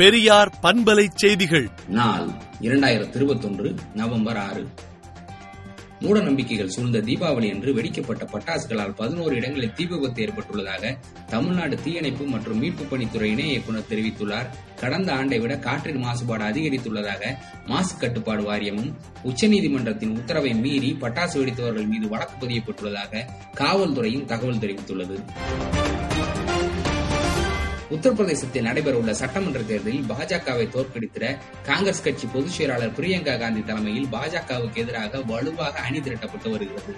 பெரியார் பண்பலை செய்திகள். நாள் இரண்டாயிரத்தி இருபத்தொன்று நவம்பர் ஆறு. மூட நம்பிக்கைகள் சூழ்ந்த தீபாவளி அன்று வெடிக்கப்பட்ட பட்டாசுகளால் பதினோரு இடங்களில் தீ விபத்து ஏற்பட்டுள்ளதாக தமிழ்நாடு தீயணைப்பு மற்றும் மீட்பு பணித்துறை இணை இயக்குநர் தெரிவித்துள்ளார். கடந்த ஆண்டை விட காற்றின் மாசுபாடு அதிகரித்துள்ளதாக மாசு கட்டுப்பாடு வாரியமும் உச்சநீதிமன்றத்தின் உத்தரவை மீறி பட்டாசு வெடித்தவர்கள் மீது வழக்கு பதியப்பட்டுள்ளதாக காவல்துறையும் தகவல் தெரிவித்துள்ளது. உத்தரப்பிரதேசத்தில் நடைபெறவுள்ள சட்டமன்ற தேர்தலில் பாஜகவை தோற்கடித்திட காங்கிரஸ் கட்சி பொதுச் செயலாளர் பிரியங்கா காந்தி தலைமையில் பாஜகவுக்கு எதிராக வலுவாக அணி திரட்டப்பட்டு வருகிறது.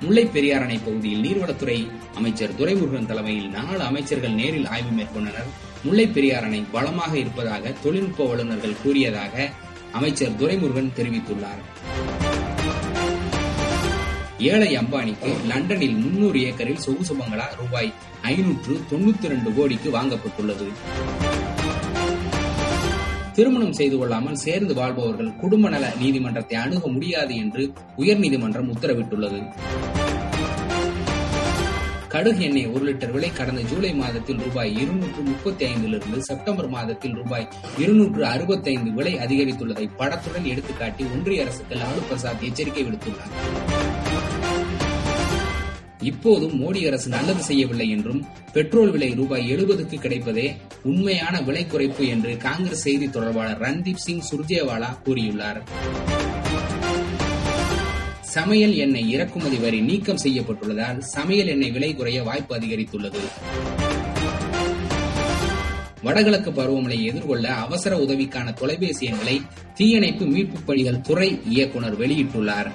முல்லை பெரியார் அணை பகுதியில் நீர்வளத்துறை அமைச்சர் துரைமுருகன் தலைமையில் நாலு அமைச்சர்கள் நேரில் ஆய்வு மேற்கொண்டனர். முல்லை பெரியார் அணை பலமாக இருப்பதாக தொழில்நுட்ப வல்லுநர்கள் கூறியதாக அமைச்சர் துரைமுருகன் தெரிவித்துள்ளார். ஏழை அம்பானிக்கு லண்டனில் முன்னூறு ஏக்கரில் சொகுசு பங்களா ரூபாய் ஐநூற்று தொண்ணூத்தி ரெண்டு கோடிக்கு வாங்கப்பட்டுள்ளது. திருமணம் செய்து கொள்ளாமல் சேர்ந்து வாழ்பவர்கள் குடும்ப நல நீதிமன்றத்தை அணுக முடியாது என்று உயர்நீதிமன்றம் உத்தரவிட்டுள்ளது. கடுகு எண்ணெய் ஒரு லிட்டர் விலை கடந்த ஜூலை மாதத்தில் ரூபாய் இருநூற்று முப்பத்தி ஐந்திலிருந்து செப்டம்பர் மாதத்தில் ரூபாய் இருநூற்று அறுபத்தி ஐந்து விலை அதிகரித்துள்ளதை படத்துடன் எடுத்துக்காட்டி ஒன்றிய அரசுக்கு லாலு பிரசாத் எச்சரிக்கை விடுத்துள்ளார். இப்போதும் மோடி அரசு நல்லது செய்யவில்லை என்றும் பெட்ரோல் விலை ரூபாய் எழுபதுக்கு கிடைப்பதே உண்மையான விலை குறைப்பு என்று காங்கிரஸ் செய்தி தொடர்பாளர் ரன்தீப் சிங் சுர்ஜேவாலா கூறியுள்ளார். சமையல் எண்ணெய் இறக்குமதி வரி நீக்கம் செய்யப்பட்டுள்ளதால் சமையல் எண்ணெய் விலை குறைய வாய்ப்பு அதிகரித்துள்ளது. வடகிழக்கு பருவமழை எதிர்கொள்ள அவசர உதவிக்கான தொலைபேசி எண்களை தீயணைப்பு மீட்பு பணிகள் துறை இயக்குநர் வெளியிட்டுள்ளார்.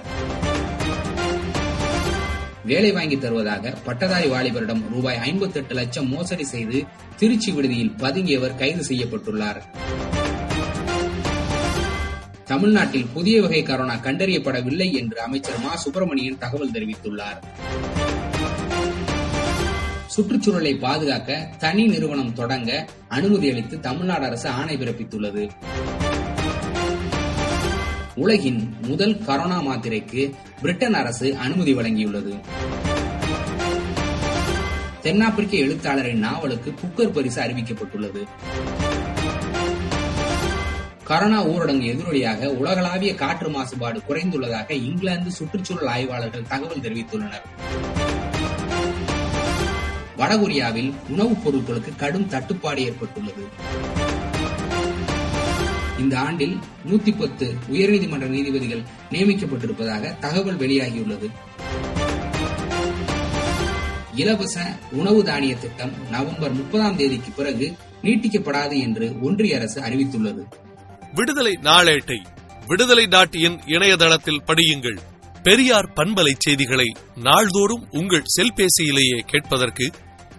வேலை வாங்கி தருவதாக பட்டதாரி வாலிபரிடம் ரூபாய் ஐம்பத்தி எட்டு லட்சம் மோசடி செய்து திருச்சி விடுதியில் பதுங்கியவர் கைது செய்யப்பட்டுள்ளார். தமிழ்நாட்டில் புதிய வகை கரோனா கண்டறியப்படவில்லை என்று அமைச்சர் மா. சுப்பிரமணியன் தகவல் தெரிவித்துள்ளார். சுற்றுச்சூழலை பாதுகாக்க தனி நிறுவனம் தொடங்க அனுமதி அளித்து தமிழ்நாடு அரசு ஆணை பிறப்பித்துள்ளது. உலகின் முதல் கரோனா மாத்திரைக்கு பிரிட்டன் அரசு அனுமதி வழங்கியுள்ளது. தென்னாப்பிரிக்க எழுத்தாளரின் நாவலுக்கு புக்கர் பரிசு அறிவிக்கப்பட்டுள்ளது. கரோனா ஊரடங்கு எதிரொலியாக உலகளாவிய காற்று மாசுபாடு குறைந்துள்ளதாக இங்கிலாந்து சுற்றுச்சூழல் ஆய்வாளர்கள் தகவல் தெரிவித்துள்ளனர். வடகொரியாவில் உணவுப் பொருட்களுக்கு கடும் தட்டுப்பாடு ஏற்பட்டுள்ளது. இந்த ஆண்டில் நூத்தி பத்து உயர்நீதிமன்ற நீதிபதிகள் நியமிக்கப்பட்டிருப்பதாக தகவல் வெளியாகியுள்ளது. இலவச உணவு தானிய திட்டம் நவம்பர் முப்பதாம் தேதிக்கு பிறகு நீட்டிக்கப்படாது என்று ஒன்றிய அரசு அறிவித்துள்ளது. விடுதலை நாளேட்டை விடுதலை நாட்டியின் இணையதளத்தில் படியுங்கள். பெரியார் பண்பலை செய்திகளை நாள்தோறும் உங்கள் செல்பேசியிலேயே கேட்பதற்கு